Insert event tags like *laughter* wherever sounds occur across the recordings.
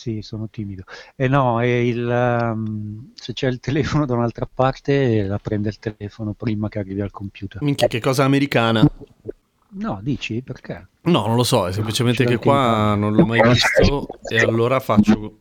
Sì, sono timido. E no, è il, um, se c'è il telefono da un'altra parte, la prende il telefono prima che arrivi al computer. Minchia, che cosa americana. No, dici perché? No, non lo so, è semplicemente ce che qua non l'ho mai visto e allora faccio...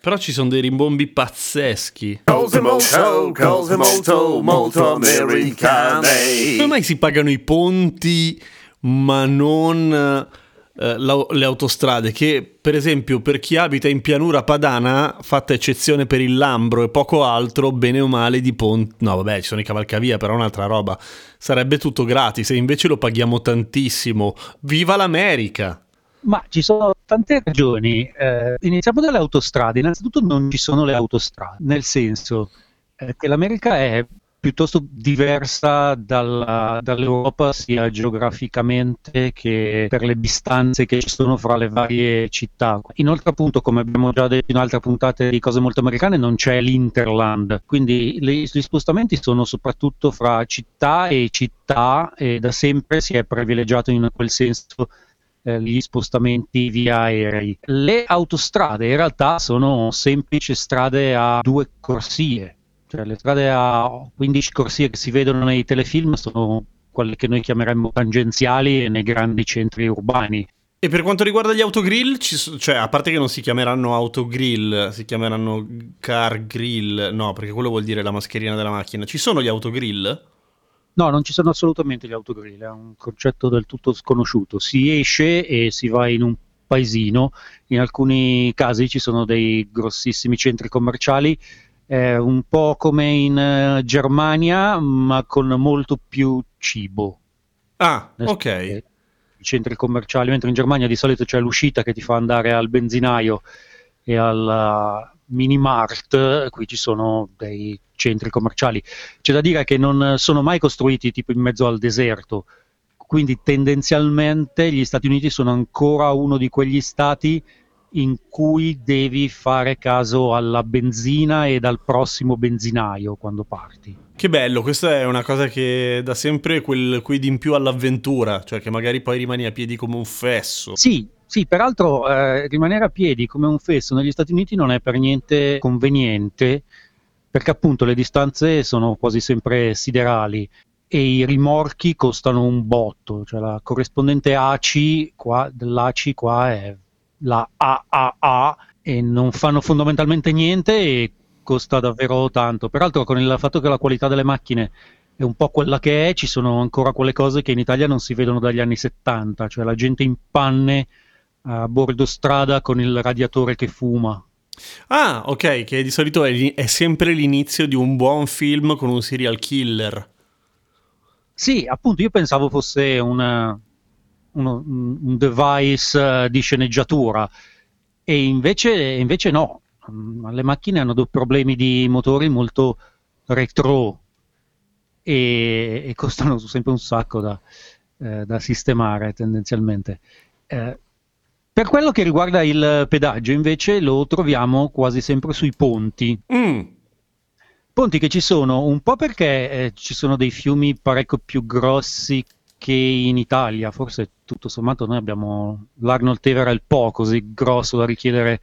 Però ci sono dei rimbombi pazzeschi. Cose molto, cose molto, molto americane. Come mai si pagano i ponti ma non eh, le autostrade? Che per esempio per chi abita in pianura padana, fatta eccezione per il Lambro e poco altro, bene o male di ponti... No vabbè, ci sono i cavalcavia, però è un'altra roba. Sarebbe tutto gratis e invece lo paghiamo tantissimo. Viva l'America! Ma ci sono tante ragioni. Eh, iniziamo dalle autostrade. Innanzitutto non ci sono le autostrade, nel senso eh, che l'America è piuttosto diversa dalla- dall'Europa sia geograficamente che per le distanze che ci sono fra le varie città. Inoltre appunto, come abbiamo già detto in altre puntate di cose molto americane, non c'è l'Interland, quindi le- gli spostamenti sono soprattutto fra città e città e da sempre si è privilegiato in quel senso eh, gli spostamenti via aerei. Le autostrade in realtà sono semplici strade a due corsie, cioè le strade a 15 corsie che si vedono nei telefilm sono quelle che noi chiameremmo tangenziali nei grandi centri urbani. E per quanto riguarda gli autogrill, so- cioè a parte che non si chiameranno autogrill, si chiameranno car grill, no, perché quello vuol dire la mascherina della macchina. Ci sono gli autogrill? No, non ci sono assolutamente gli autogrill, è un concetto del tutto sconosciuto. Si esce e si va in un paesino, in alcuni casi ci sono dei grossissimi centri commerciali, eh, un po' come in eh, Germania, ma con molto più cibo. Ah, Nel ok. I centri commerciali, mentre in Germania di solito c'è l'uscita che ti fa andare al benzinaio e al uh, mini mart, qui ci sono dei centri commerciali. C'è da dire che non sono mai costruiti tipo in mezzo al deserto, quindi tendenzialmente gli Stati Uniti sono ancora uno di quegli stati in cui devi fare caso alla benzina e dal prossimo benzinaio quando parti. Che bello, questa è una cosa che dà sempre quel quid in più all'avventura, cioè che magari poi rimani a piedi come un fesso. Sì, sì, peraltro eh, rimanere a piedi come un fesso negli Stati Uniti non è per niente conveniente, perché appunto le distanze sono quasi sempre siderali e i rimorchi costano un botto, cioè la corrispondente ACI qua, dell'ACI qua è la AAA e non fanno fondamentalmente niente e costa davvero tanto. Peraltro con il fatto che la qualità delle macchine è un po' quella che è, ci sono ancora quelle cose che in Italia non si vedono dagli anni 70, cioè la gente in panne a bordo strada con il radiatore che fuma. Ah, ok, che di solito è, è sempre l'inizio di un buon film con un serial killer. Sì, appunto, io pensavo fosse una- uno- un device eh, di sceneggiatura e invece, invece no. Mm, Le macchine hanno dei problemi di motori molto retro e, e costano *laughs* sempre un sacco da, eh, da sistemare tendenzialmente. Eh, per quello che riguarda il pedaggio, invece, lo troviamo quasi sempre sui ponti. Mm, Ponti che ci sono un po' perché eh, ci sono dei fiumi parecchio più grossi che in Italia, forse tutto sommato noi abbiamo l'Arnold Everett po' così grosso da richiedere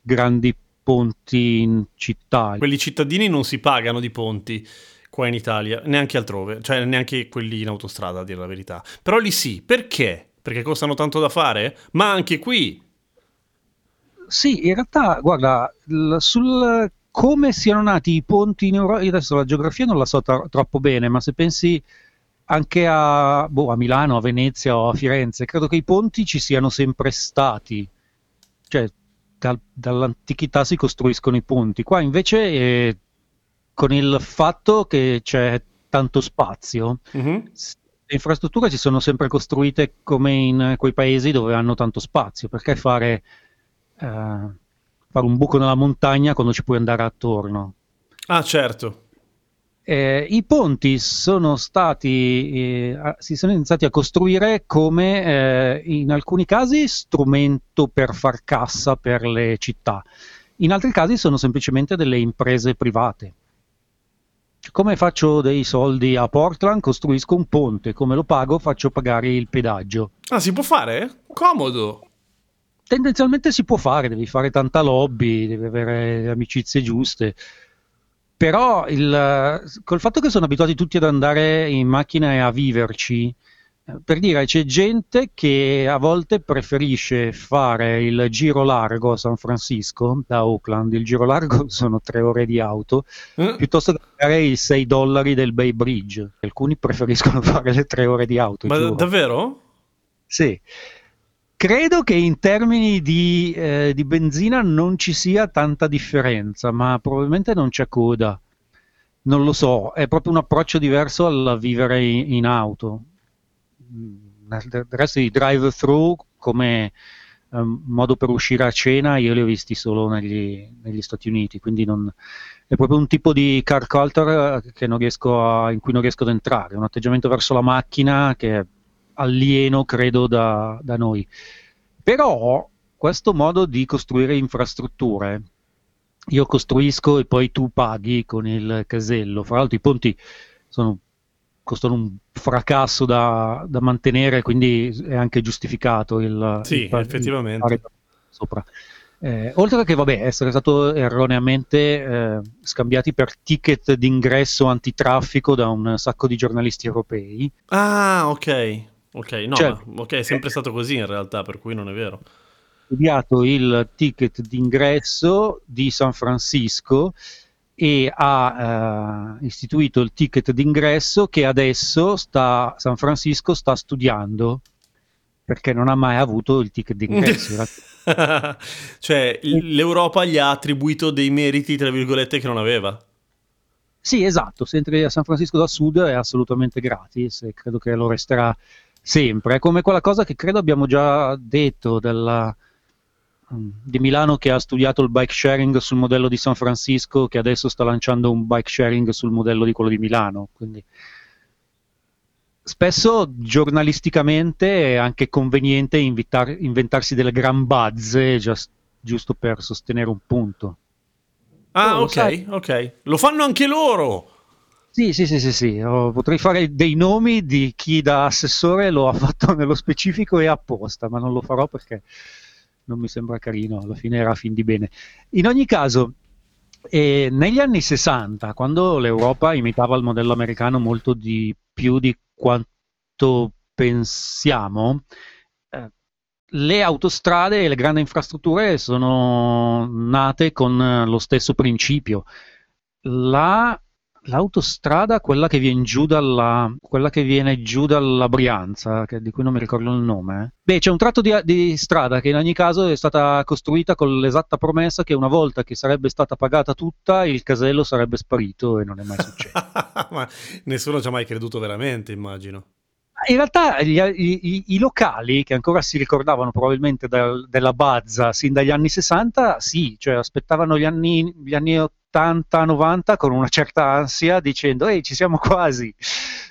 grandi ponti in città. quelli cittadini non si pagano di ponti qua in Italia, neanche altrove, cioè neanche quelli in autostrada, a dire la verità. Però lì sì, perché? Perché costano tanto da fare? Ma anche qui. Sì, in realtà, guarda, l- sul come siano nati i ponti in Europa, io adesso la geografia non la so tra- troppo bene, ma se pensi anche a, boh, a Milano, a Venezia o a Firenze, credo che i ponti ci siano sempre stati. Cioè, dal- dall'antichità si costruiscono i ponti. Qua invece eh, con il fatto che c'è tanto spazio, Mhm. s- le infrastrutture si sono sempre costruite come in quei paesi dove hanno tanto spazio. Perché fare, eh, fare un buco nella montagna quando ci puoi andare attorno? Ah, certo. Eh, I ponti sono stati, eh, si sono iniziati a costruire come eh, in alcuni casi strumento per far cassa per le città, in altri casi sono semplicemente delle imprese private. Come faccio dei soldi a Portland? Costruisco un ponte, come lo pago? Faccio pagare il pedaggio. Ah, si può fare? Comodo. Tendenzialmente si può fare, devi fare tanta lobby, devi avere le amicizie giuste. Però il, col fatto che sono abituati tutti ad andare in macchina e a viverci, eh, per dire, c'è gente che a volte preferisce fare il giro largo a San Francisco da Oakland. Il giro largo *laughs* sono tre ore di auto, Eh? piuttosto che pagare i 6 dollari del Bay Bridge. Alcuni preferiscono *laughs* fare le tre ore di auto. Ma giuro. davvero? Sì. Credo che in termini di, eh, di benzina non ci sia tanta differenza, ma probabilmente non c'è coda. Non lo so, è proprio un approccio diverso al vivere in, in auto. Mm, Del resto i drive-thru come ehm, modo per uscire a cena io li ho visti solo negli, negli Stati Uniti, quindi non- è proprio un tipo di car culture eh, a- in cui non riesco ad entrare, un atteggiamento verso la macchina che alieno, credo, da, da noi. Però questo modo di costruire infrastrutture, io costruisco e poi tu paghi con il casello. Fra l'altro i ponti sono- costano un fracasso da, da mantenere, quindi è anche giustificato il, Sì, il effettivamente. fare sopra. Eh, oltre che vabbè, essere stato erroneamente eh, scambiati per ticket d'ingresso antitraffico da un sacco di giornalisti europei, Ah, ok. Ok, no, Cioè- ma- ok, è sempre stato così in realtà, per cui non è vero. studiato il ticket d'ingresso di San Francisco e ha eh, istituito il ticket d'ingresso che adesso sta, San Francisco sta studiando perché non ha mai avuto il ticket d'ingresso. *laughs* *laughs* Cioè, l'Europa gli ha attribuito dei meriti, tra virgolette, che non aveva. Sì, esatto, se entri a San Francisco da sud è assolutamente gratis e credo che lo resterà sempre. È come quella cosa che credo abbiamo già detto della- mm, di Milano che ha studiato il bike sharing sul modello di San Francisco, che adesso sta lanciando un bike sharing sul modello di quello di Milano. Quindi spesso giornalisticamente è anche conveniente invitar- inventarsi delle gran bazze gias- giusto per sostenere un punto. Ah, Oh, ok, sai. ok. Lo fanno anche loro! Sì, sì, sì, sì, sì. Potrei fare dei nomi di chi da assessore lo ha *laughs* fatto nello specifico e apposta, ma non lo farò perché non mi sembra carino, alla fine era fin di bene. In ogni caso, eh, negli anni 60, quando l'Europa imitava il modello americano molto di più di quanto pensiamo, eh, le autostrade e le grandi infrastrutture sono nate con lo stesso principio. La- l'autostrada, quella che viene giù dalla, quella che viene giù dalla Brianza, che- di cui non mi ricordo il nome. eh. Beh, c'è un tratto di, di strada che in ogni caso è stata costruita con l'esatta promessa che una volta che sarebbe stata pagata tutta, il casello sarebbe sparito e non è mai successo. *laughs* Ma nessuno ci ha mai creduto veramente, immagino. In realtà gli- i, i- locali che ancora si ricordavano probabilmente dal- della Bazza sin dagli anni 60, sì, cioè aspettavano gli anni, gli anni 80-90 con una certa ansia dicendo ehi ci siamo quasi,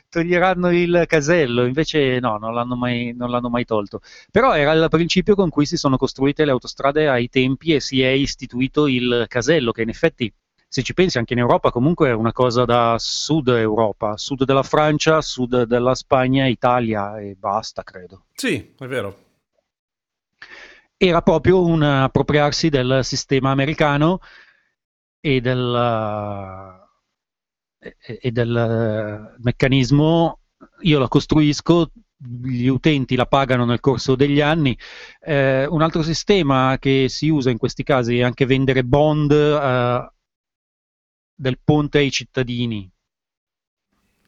toglieranno il casello, invece no, non l'hanno mai, non l'hanno mai tolto. Però era il principio con cui si sono costruite le autostrade ai tempi e si è istituito il casello, che in effetti se ci pensi anche in Europa comunque è una cosa da sud Europa, sud della Francia, sud della Spagna, Italia e basta, credo. Sì, è vero. Era proprio un appropriarsi del sistema americano e del, e- e del meccanismo, io la costruisco, gli utenti la pagano nel corso degli anni. Eh, un altro sistema che si usa in questi casi è anche vendere bond eh, del ponte ai cittadini.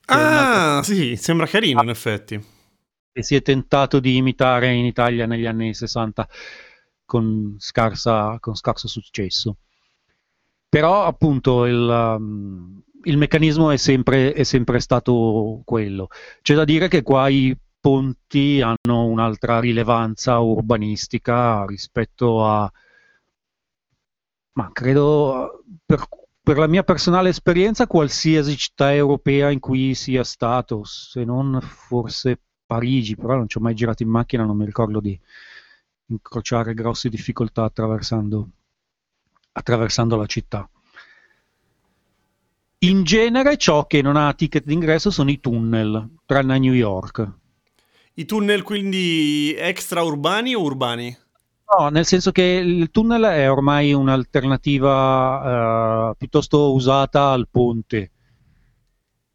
Ah, sì, sembra carino in effetti. che si è tentato di imitare in Italia negli anni 60. con, scarsa, con scarso successo. Però appunto il, um, il meccanismo è sempre, è sempre stato quello. C'è da dire che qua i ponti hanno un'altra rilevanza urbanistica rispetto a... Ma credo, per, per la mia personale esperienza, qualsiasi città europea in cui sia stato, se non forse Parigi, però non ci ho mai girato in macchina, non mi ricordo di incrociare grosse difficoltà attraversando, attraversando la città. In genere ciò che non ha ticket d'ingresso sono i tunnel, tranne a New York. I tunnel quindi extraurbani o urbani? No, nel senso che il tunnel è ormai un'alternativa uh, piuttosto usata al ponte.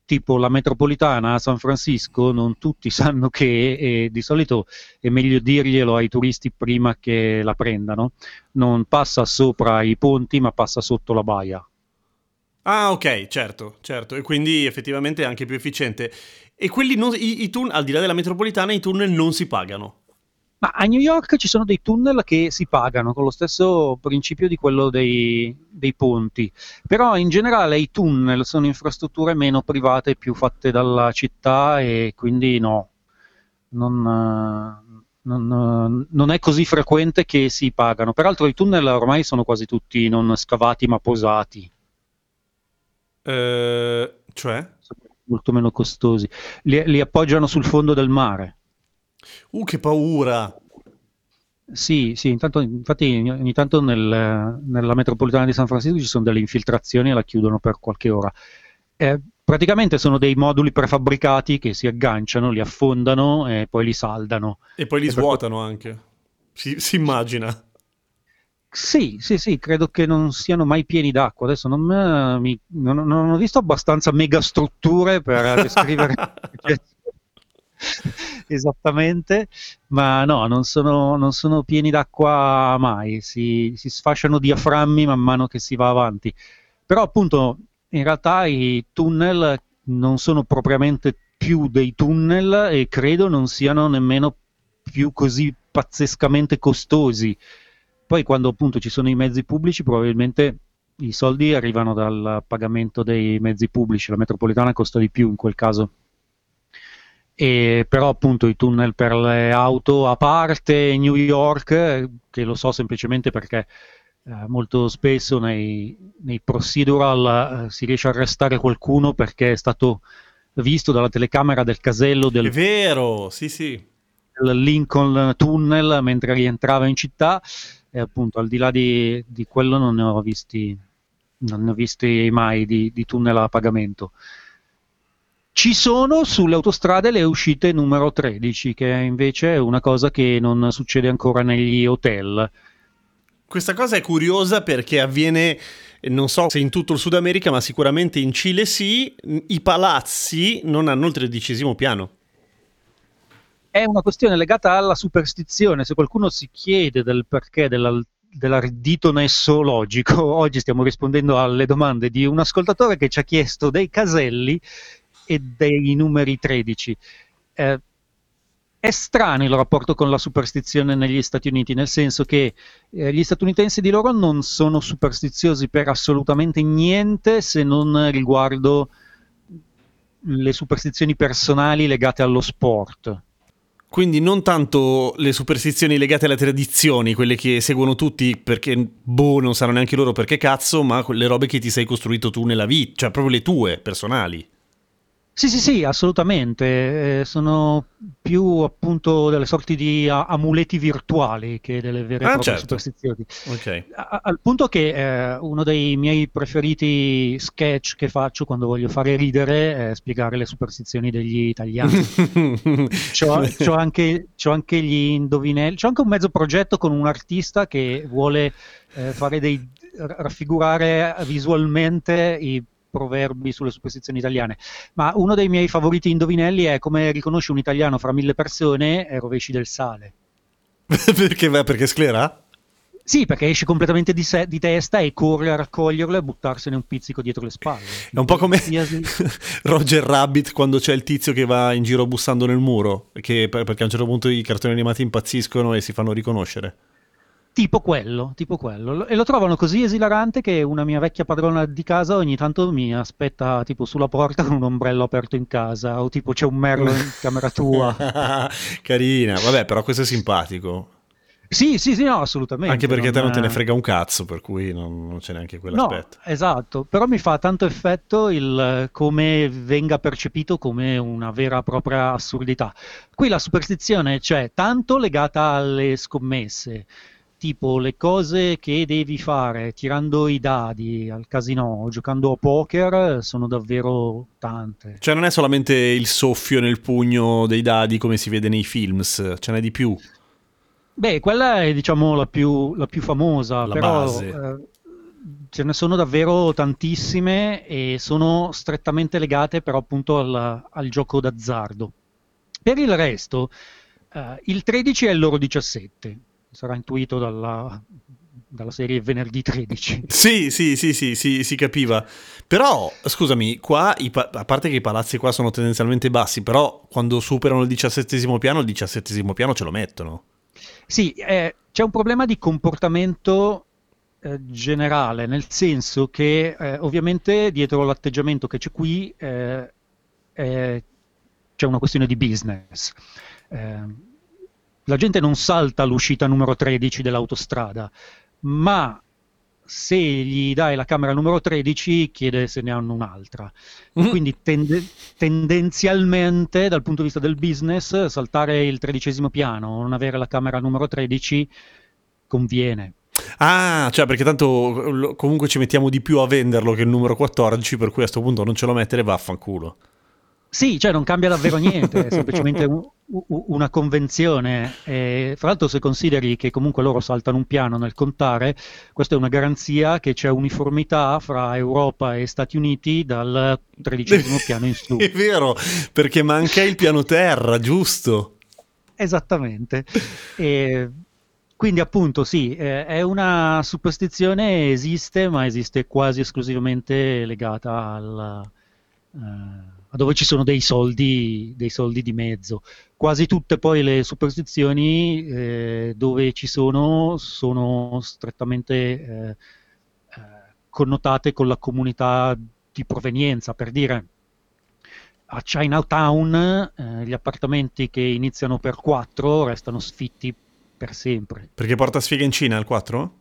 Tipo la metropolitana a San Francisco, non tutti *laughs* sanno che e di solito è meglio dirglielo ai turisti prima che la prendano. Non passa sopra i ponti, ma passa sotto la baia. Ah, ok, certo, certo, e quindi effettivamente è anche più efficiente. E quelli, non, i, i tunnel, al di là della metropolitana, i tunnel non si pagano. Ma a New York ci sono dei tunnel che si pagano con lo stesso principio di quello dei, dei, ponti, però in generale i tunnel sono infrastrutture meno private, più fatte dalla città e quindi no, non, non, non è così frequente che si pagano. Peraltro i tunnel ormai sono quasi tutti non scavati ma posati. Uh, cioè? Molto meno costosi. Li, li, appoggiano sul fondo del mare. Uh, che paura! Sì, sì, intanto, infatti ogni tanto nel, nella metropolitana di San Francisco ci sono delle infiltrazioni e la chiudono per qualche ora. Eh, praticamente sono dei moduli prefabbricati che si agganciano, li affondano e poi li saldano. E poi li e svuotano per... anche. Si, si immagina. Sì, sì, sì, credo che non siano mai pieni d'acqua. Adesso non, mi, non, non ho visto abbastanza megastrutture per descrivere *laughs* *laughs* esattamente, ma no, non sono, non sono, pieni d'acqua mai, si, si sfasciano diaframmi man mano che si va avanti. Però appunto, in realtà i tunnel non sono propriamente più dei tunnel e credo non siano nemmeno più così pazzescamente costosi poi quando appunto ci sono i mezzi pubblici probabilmente i soldi arrivano dal pagamento dei mezzi pubblici, la metropolitana costa di più in quel caso. E però appunto i tunnel per le auto a parte New York, che lo so semplicemente perché eh, molto spesso nei, nei procedural eh, si riesce a arrestare qualcuno perché è stato visto dalla telecamera del casello del... È vero, sì sì. Lincoln Tunnel mentre rientrava in città e appunto al di là di, di quello non ne ho visti, non ne ho visti mai di, di tunnel a pagamento. Ci sono sulle autostrade le uscite numero 13, che invece è una cosa che non succede ancora negli hotel. Questa cosa è curiosa perché avviene, non so se in tutto il Sud America, ma sicuramente in Cile sì, i palazzi non hanno il tredicesimo piano è una questione legata alla superstizione. Se qualcuno si chiede del perché della, dell'ardito nesso logico, *laughs* oggi stiamo rispondendo alle domande di un ascoltatore che ci ha chiesto dei caselli e dei numeri 13. Eh, è strano il rapporto con la superstizione negli Stati Uniti, nel senso che eh, gli statunitensi di loro non sono superstiziosi per assolutamente niente se non riguardo le superstizioni personali legate allo sport. Quindi non tanto le superstizioni legate alle tradizioni, quelle che seguono tutti perché, boh, non sanno neanche loro perché cazzo, ma le robe che ti sei costruito tu nella vita, cioè proprio le tue, personali. Sì, sì, sì, assolutamente. Eh, sono più appunto delle sorti di amuleti virtuali che delle vere e ah, proprie certo. superstizioni. Okay. A- al punto che eh, uno dei miei preferiti sketch che faccio quando voglio fare ridere è spiegare le superstizioni degli italiani. *laughs* c'ho, c'ho, anche, c'ho, anche, gli indovinelli, c'ho anche un mezzo progetto con un artista che vuole eh, fare dei raffigurare visualmente i proverbi sulle superstizioni italiane, ma uno dei miei favoriti indovinelli è come riconosci un italiano fra mille persone e rovesci del sale. *laughs* perché, perché sclera? Sì, perché esce completamente di, se- di, testa e corre a raccoglierlo e buttarsene un pizzico dietro le spalle. È un po' come *laughs* Roger Rabbit quando c'è il tizio che va in giro bussando nel muro, che, perché a un certo punto i cartoni animati impazziscono e si fanno riconoscere. Tipo quello, tipo quello. E lo trovano così esilarante che una mia vecchia padrona di casa ogni tanto mi aspetta tipo sulla porta con un ombrello aperto in casa o tipo c'è un merlo in camera tua. *laughs* Carina, vabbè, però questo è simpatico. Sì, sì, sì, no, assolutamente. Anche perché te non te ne frega un cazzo, per cui non, non c'è neanche No, quell'aspetto. esatto, però mi fa tanto effetto il eh, come venga percepito come una vera e propria assurdità. Qui la superstizione c'è tanto legata alle scommesse, tipo le cose che devi fare tirando i dadi al casino, giocando a poker, sono davvero tante. Cioè non è solamente il soffio nel pugno dei dadi come si vede nei films, ce n'è di più. Beh, quella è diciamo la più, la più famosa, La però base. eh, ce ne sono davvero tantissime e sono strettamente legate però appunto al, al gioco d'azzardo. Per il resto, eh, il 13 è il loro 17, sarà intuito dalla, dalla serie Venerdì 13. Sì, sì, sì, sì, sì, si capiva. Però, scusami, qua, i pa- a parte che i palazzi qua sono tendenzialmente bassi, però quando superano il diciassettesimo piano, il diciassettesimo piano ce lo mettono. Sì, eh, c'è un problema di comportamento eh, generale, nel senso che eh, ovviamente dietro l'atteggiamento che c'è qui eh, eh, c'è una questione di business. La gente non salta all'uscita numero 13 dell'autostrada, ma se gli dai la camera numero 13 chiede se ne hanno un'altra. Mhm. quindi tende- tendenzialmente, dal punto di vista del business, saltare il tredicesimo piano, non avere la camera numero 13 conviene. Ah, cioè perché tanto comunque ci mettiamo di più a venderlo che il numero 14, per cui a sto punto non ce lo mettere vaffanculo. Sì, cioè non cambia davvero niente, è semplicemente *laughs* un- una convenzione. E, fra l'altro, se consideri che comunque loro saltano un piano nel contare, questa è una garanzia che c'è uniformità fra Europa e Stati Uniti dal tredicesimo *laughs* piano in su. È vero, perché manca il piano terra, giusto? Esattamente. E quindi appunto sì, eh, è una superstizione, esiste, ma esiste quasi esclusivamente legata al, eh, a dove ci sono dei soldi, dei soldi di mezzo. Quasi tutte poi le superstizioni eh, dove ci sono sono strettamente eh, eh, connotate con la comunità di provenienza, per dire a Chinatown eh, gli appartamenti che iniziano per 4 restano sfitti per sempre. Perché porta sfiga in Cina il 4?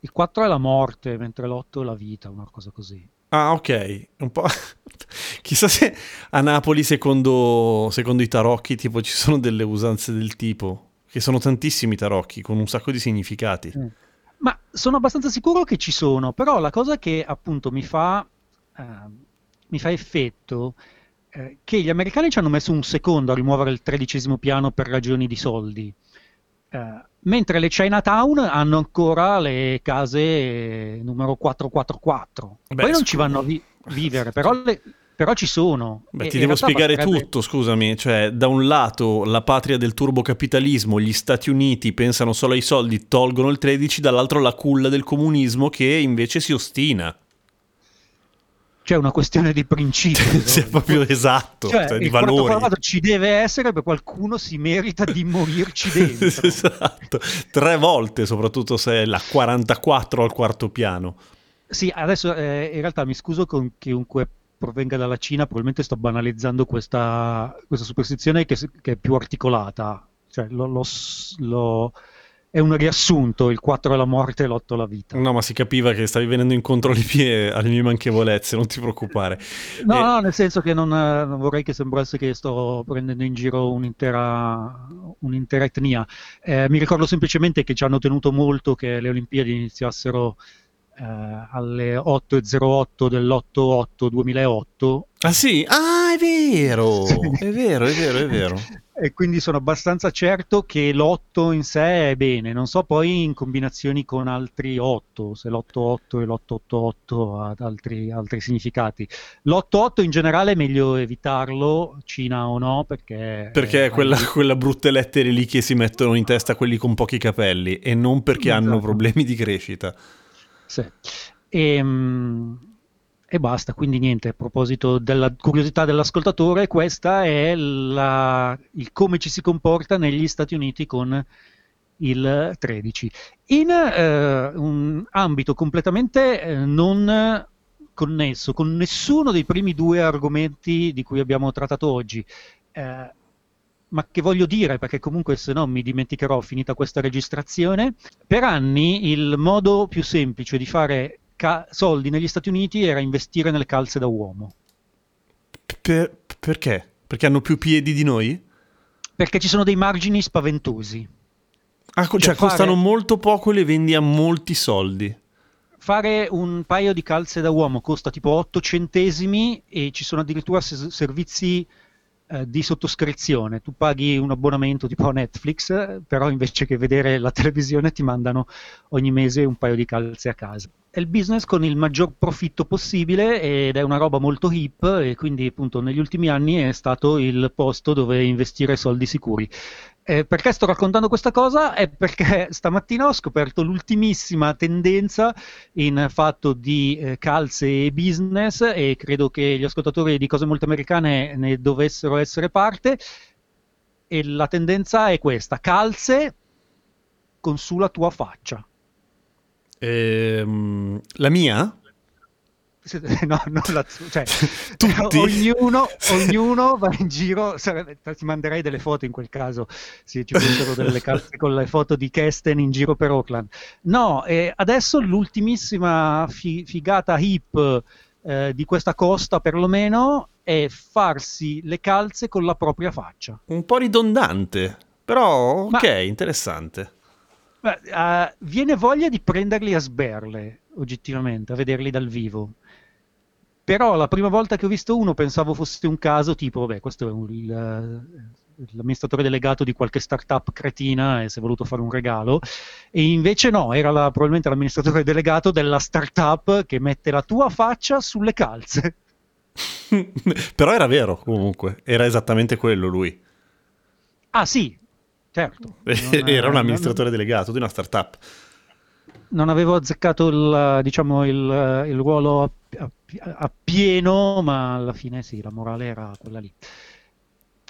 Il 4 è la morte, mentre l'8 è la vita, una cosa così. Ah, ok. Un po'... *laughs* Chissà se a Napoli, secondo, secondo i tarocchi, tipo, ci sono delle usanze del tipo. Che sono tantissimi tarocchi, con un sacco di significati. Mm. Ma sono abbastanza sicuro che ci sono, però la cosa che appunto mi fa, eh, mi fa effetto eh, che gli americani ci hanno messo un secondo a rimuovere il tredicesimo piano per ragioni di soldi, Eh, mentre le Chinatown hanno ancora le case eh, numero 444. Beh, Poi non scu- ci vanno a vi- vivere, però, le- però ci sono. Beh, E ti devo spiegare basterebbe- tutto, scusami. Cioè, da un lato la patria del turbocapitalismo, gli Stati Uniti pensano solo ai soldi, tolgono il 13, dall'altro la culla del comunismo che invece si ostina. C'è una questione di principio. *laughs* Sì, è proprio esatto, Cioè, cioè, di quadrato ci deve essere perché qualcuno si merita di morirci *laughs* dentro. esatto, tre volte, soprattutto se è la 44 al quarto piano. Sì, adesso eh, in realtà mi scuso con chiunque provenga dalla Cina, probabilmente sto banalizzando questa, questa superstizione che, che è più articolata. Cioè, lo- lo lo- è un riassunto, il 4 è la morte e l'8 è la vita. No, ma si capiva che stavi venendo incontro alle mie, alle mie manchevolezze, non ti preoccupare. No, Eh, no, nel senso che non, eh, non vorrei che sembrasse che sto prendendo in giro un'intera, un'intera etnia. Eh, mi ricordo semplicemente che ci hanno tenuto molto che le Olimpiadi iniziassero eh, alle 8.08 dell'8-8-2008 Ah sì? Ah, è vero! È vero, è vero, è vero. e quindi sono abbastanza certo che l'8 in sé è bene, non so poi in combinazioni con altri 8, se l'8-8 e l'8-8-8 ha altri, altri significati. L'8-8 in generale è meglio evitarlo, Cina o no, perché... Perché è quella, hai- quella brutte lettere lì che si mettono in testa quelli con pochi capelli e non perché hanno Esatto. problemi di crescita. Sì. E, mm, e basta, quindi niente, a proposito della curiosità dell'ascoltatore, questa è la- il come ci si comporta negli Stati Uniti con il 13, in eh, un ambito completamente eh, non connesso con nessuno dei primi due argomenti di cui abbiamo trattato oggi. Eh, ma che voglio dire, perché comunque se no mi dimenticherò finita questa registrazione, per anni il modo più semplice di fare ca- soldi negli Stati Uniti era investire nelle calze da uomo. Per- perché? Perché hanno più piedi di noi? Perché ci sono dei margini spaventosi. Ah, cioè, Cioè, fare- costano molto poco e le vendi a molti soldi. Fare un paio di calze da uomo costa tipo 8 centesimi e ci sono addirittura se- servizi eh, di sottoscrizione. Tu paghi un abbonamento tipo Netflix, però invece che vedere la *laughs* televisione ti mandano ogni mese un paio di calze a casa. È il business con il maggior profitto possibile ed è una roba molto hip e quindi appunto negli ultimi anni è stato il posto dove investire soldi sicuri. Eh, perché sto raccontando questa cosa? È perché *laughs* stamattina ho scoperto l'ultimissima tendenza in fatto di eh, calze e business e credo che gli ascoltatori di cose molto americane ne dovessero essere parte. E la tendenza è questa: calze con sulla tua faccia. Ehm, la mia? *laughs* No, non la tua, *laughs* cioè, Tutti? ognuno, *laughs* ognuno va in giro, sarebbe- ti manderei delle foto in quel caso, se ci fossero delle calze con le foto di Kesten in giro per Oakland. No, eh, adesso l'ultimissima fi- figata hip eh, di questa costa perlomeno è farsi le calze con la propria faccia. Un po' ridondante, però Ma- ok, interessante. Beh, eh, viene voglia di prenderli a sberle, oggettivamente, a vederli dal vivo. Però la prima volta che ho visto uno pensavo fosse un caso tipo, vabbè, questo è un- il, eh, l'amministratore delegato di qualche startup cretina e si è voluto fare un regalo. E invece no, era la- probabilmente l'amministratore delegato della startup che mette la tua faccia sulle calze. *laughs* però era vero comunque, era esattamente quello lui. Ah sì, certo. *laughs* Non- era un non- amministratore delegato di una startup. non avevo azzeccato il, diciamo, il, il ruolo a, a- a pieno, ma alla fine sì, la morale era quella lì.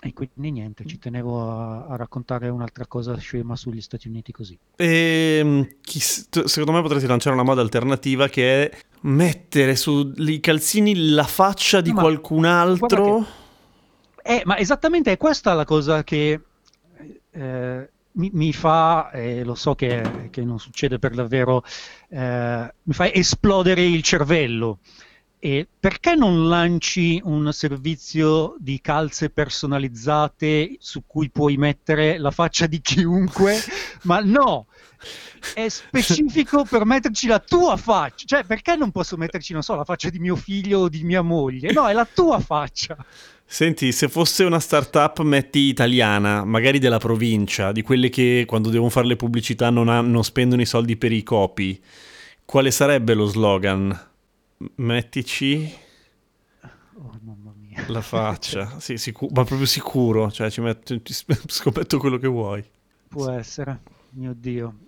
E quindi niente, ci tenevo a, a raccontare un'altra cosa scema sugli Stati Uniti così. E, mm, chi- secondo me potresti lanciare una moda alternativa che è mettere sui calzini la faccia di Ma qualcun altro. guarda Eh, ma esattamente è questa la cosa che eh, mi, mi fa, e lo so che, che non succede per davvero, eh, mi fa esplodere il cervello. E perché non lanci un servizio di calze personalizzate su cui puoi mettere la faccia di chiunque? *laughs* Ma no, è specifico per metterci la tua faccia. Cioè, perché non posso metterci, non so, la faccia di mio figlio o di mia moglie? No, è la tua faccia. Senti, se fosse una startup metti italiana, magari della provincia, di quelle che quando devono fare le pubblicità non, ha- non spendono i soldi per i copy, quale sarebbe lo slogan? Mettici Oh, mamma mia. la faccia, *laughs* sì, sicu- ma proprio sicuro, cioè ci metto, ti sp- scommetto quello che vuoi. Può essere, mio Dio.